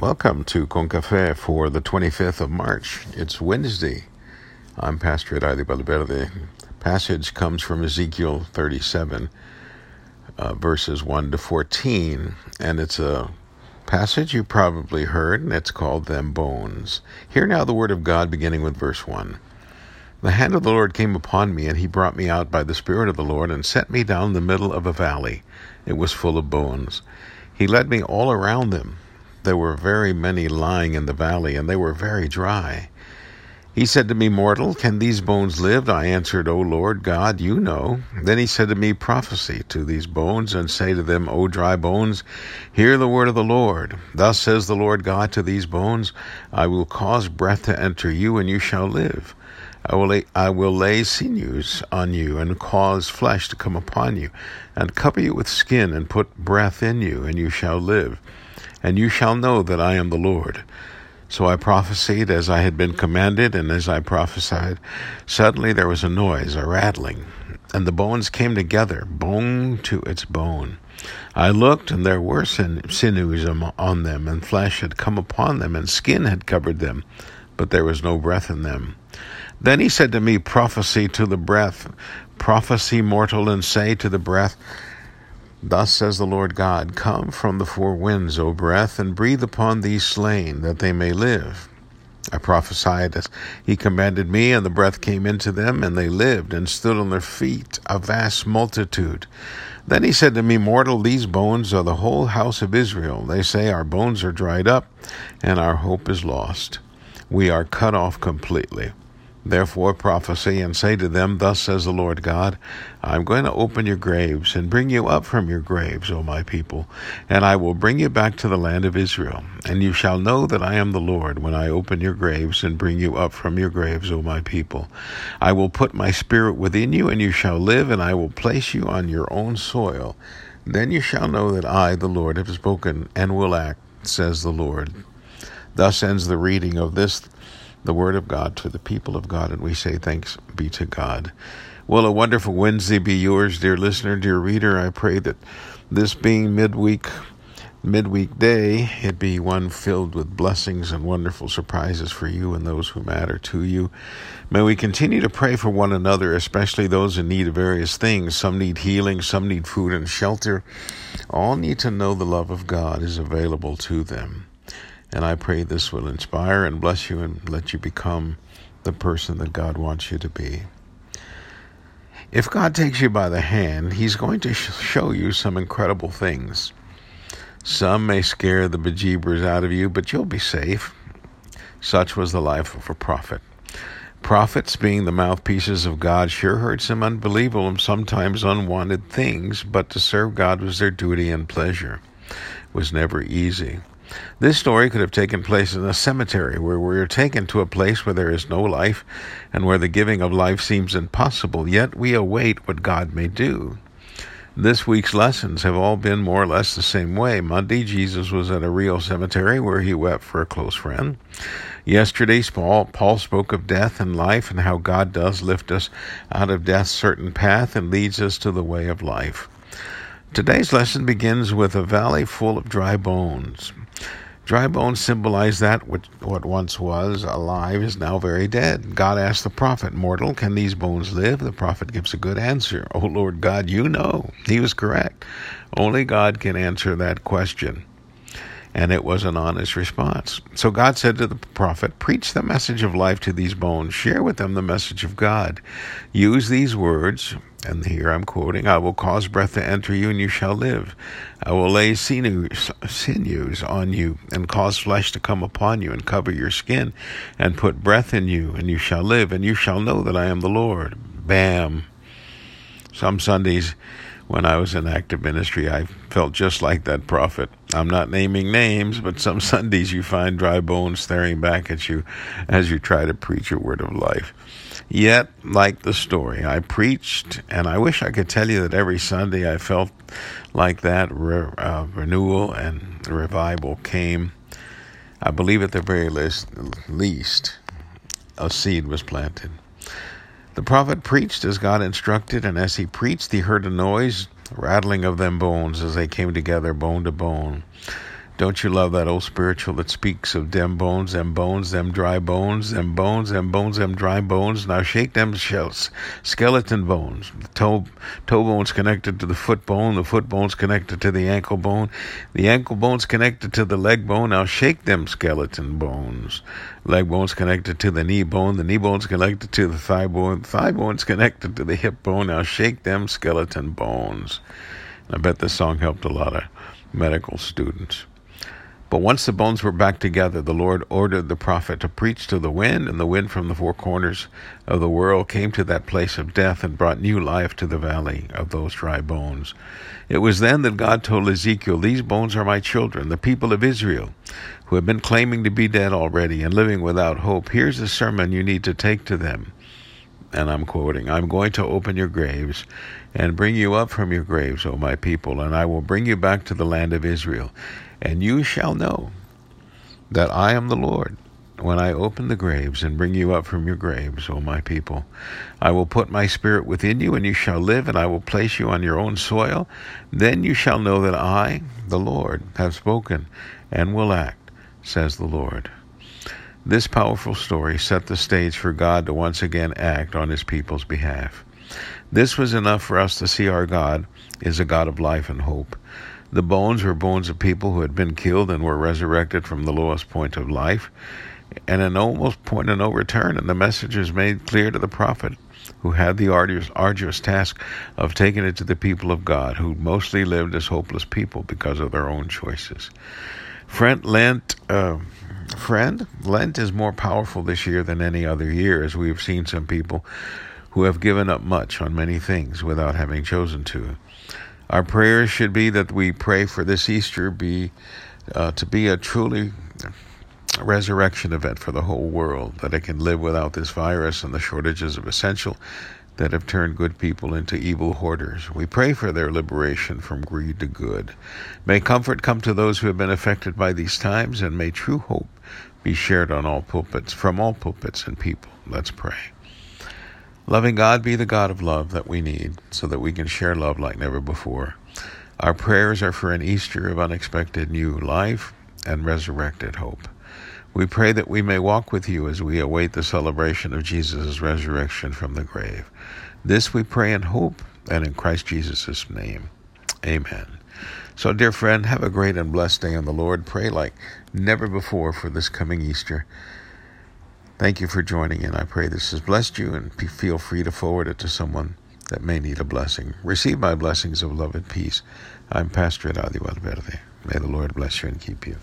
Welcome to Concafe for the 25th of March. It's Wednesday. I'm Pastor Adi Valverde. Passage comes from Ezekiel 37, uh, verses 1 to 14, and it's a passage you probably heard, and it's called Them Bones. Hear now the word of God beginning with verse 1. The hand of the Lord came upon me, and he brought me out by the Spirit of the Lord, and set me down in the middle of a valley. It was full of bones. He led me all around them there were very many lying in the valley, and they were very dry. He said to me, Mortal, can these bones live? I answered, O Lord God, you know. Then he said to me, Prophesy to these bones, and say to them, O dry bones, hear the word of the Lord. Thus says the Lord God to these bones, I will cause breath to enter you, and you shall live. I will, lay, I will lay sinews on you, and cause flesh to come upon you, and cover you with skin, and put breath in you, and you shall live and you shall know that I am the Lord. So I prophesied as I had been commanded, and as I prophesied, suddenly there was a noise, a rattling, and the bones came together, bone to its bone. I looked, and there were sinews on them, and flesh had come upon them, and skin had covered them, but there was no breath in them. Then he said to me, Prophesy to the breath, prophesy mortal, and say to the breath, Thus says the Lord God Come from the four winds, O breath, and breathe upon these slain, that they may live. I prophesied as he commanded me, and the breath came into them, and they lived and stood on their feet, a vast multitude. Then he said to me, Mortal, these bones are the whole house of Israel. They say, Our bones are dried up, and our hope is lost. We are cut off completely. Therefore prophesy and say to them, Thus says the Lord God, I am going to open your graves and bring you up from your graves, O my people, and I will bring you back to the land of Israel. And you shall know that I am the Lord when I open your graves and bring you up from your graves, O my people. I will put my spirit within you, and you shall live, and I will place you on your own soil. Then you shall know that I, the Lord, have spoken and will act, says the Lord. Thus ends the reading of this the Word of God to the people of God, and we say thanks be to God. Well, a wonderful Wednesday be yours, dear listener, dear reader. I pray that this being midweek, midweek day, it be one filled with blessings and wonderful surprises for you and those who matter to you. May we continue to pray for one another, especially those in need of various things. Some need healing, some need food and shelter. All need to know the love of God is available to them. And I pray this will inspire and bless you and let you become the person that God wants you to be. If God takes you by the hand, He's going to sh- show you some incredible things. Some may scare the bejeebers out of you, but you'll be safe. Such was the life of a prophet. Prophets, being the mouthpieces of God, sure heard some unbelievable and sometimes unwanted things, but to serve God was their duty and pleasure. It was never easy. This story could have taken place in a cemetery where we are taken to a place where there is no life and where the giving of life seems impossible, yet we await what God may do. This week's lessons have all been more or less the same way. Monday, Jesus was at a real cemetery where he wept for a close friend. Yesterday, Paul, Paul spoke of death and life and how God does lift us out of death's certain path and leads us to the way of life. Today's lesson begins with a valley full of dry bones. Dry bones symbolize that which, what once was alive is now very dead. God asked the prophet, Mortal, can these bones live? The prophet gives a good answer. Oh Lord God, you know. He was correct. Only God can answer that question. And it was an honest response. So God said to the prophet, Preach the message of life to these bones. Share with them the message of God. Use these words and here I'm quoting, I will cause breath to enter you, and you shall live. I will lay sinews, sinews on you, and cause flesh to come upon you, and cover your skin, and put breath in you, and you shall live, and you shall know that I am the Lord. Bam. Some Sundays, when I was in active ministry, I felt just like that prophet. I'm not naming names, but some Sundays you find dry bones staring back at you as you try to preach a word of life. Yet, like the story, I preached, and I wish I could tell you that every Sunday I felt like that re- uh, renewal and revival came. I believe at the very least, least, a seed was planted. The prophet preached as God instructed, and as he preached, he heard a noise, rattling of them bones as they came together, bone to bone. Don't you love that old spiritual that speaks of them bones, them bones, them dry bones, them bones, them bones, them dry bones? Now shake them shells, skeleton bones. The toe, toe bone's connected to the foot bone, the foot bone's connected to the ankle bone, the ankle bone's connected to the leg bone. Now shake them skeleton bones. Leg bone's connected to the knee bone, the knee bone's connected to the thigh bone, thigh bone's connected to the hip bone. Now shake them skeleton bones. I bet this song helped a lot of medical students. But once the bones were back together, the Lord ordered the prophet to preach to the wind, and the wind from the four corners of the world came to that place of death and brought new life to the valley of those dry bones. It was then that God told Ezekiel, These bones are my children, the people of Israel, who have been claiming to be dead already and living without hope. Here's the sermon you need to take to them. And I'm quoting, I'm going to open your graves and bring you up from your graves, O my people, and I will bring you back to the land of Israel. And you shall know that I am the Lord when I open the graves and bring you up from your graves, O my people. I will put my spirit within you, and you shall live, and I will place you on your own soil. Then you shall know that I, the Lord, have spoken and will act, says the Lord. This powerful story set the stage for God to once again act on his people's behalf. This was enough for us to see our God is a God of life and hope. The bones were bones of people who had been killed and were resurrected from the lowest point of life, and an almost point of no return. And the message is made clear to the prophet, who had the arduous, arduous task of taking it to the people of God, who mostly lived as hopeless people because of their own choices. Friend Lent, uh, friend, Lent is more powerful this year than any other year, as we have seen some people who have given up much on many things without having chosen to. Our prayers should be that we pray for this Easter be uh, to be a truly resurrection event for the whole world, that it can live without this virus and the shortages of essential that have turned good people into evil hoarders. We pray for their liberation from greed to good. May comfort come to those who have been affected by these times, and may true hope be shared on all pulpits, from all pulpits and people. Let's pray. Loving God, be the God of love that we need so that we can share love like never before. Our prayers are for an Easter of unexpected new life and resurrected hope. We pray that we may walk with you as we await the celebration of Jesus' resurrection from the grave. This we pray in hope and in Christ Jesus' name. Amen. So, dear friend, have a great and blessed day in the Lord. Pray like never before for this coming Easter. Thank you for joining in. I pray this has blessed you and feel free to forward it to someone that may need a blessing. Receive my blessings of love and peace. I'm Pastor Adi Valverde. May the Lord bless you and keep you.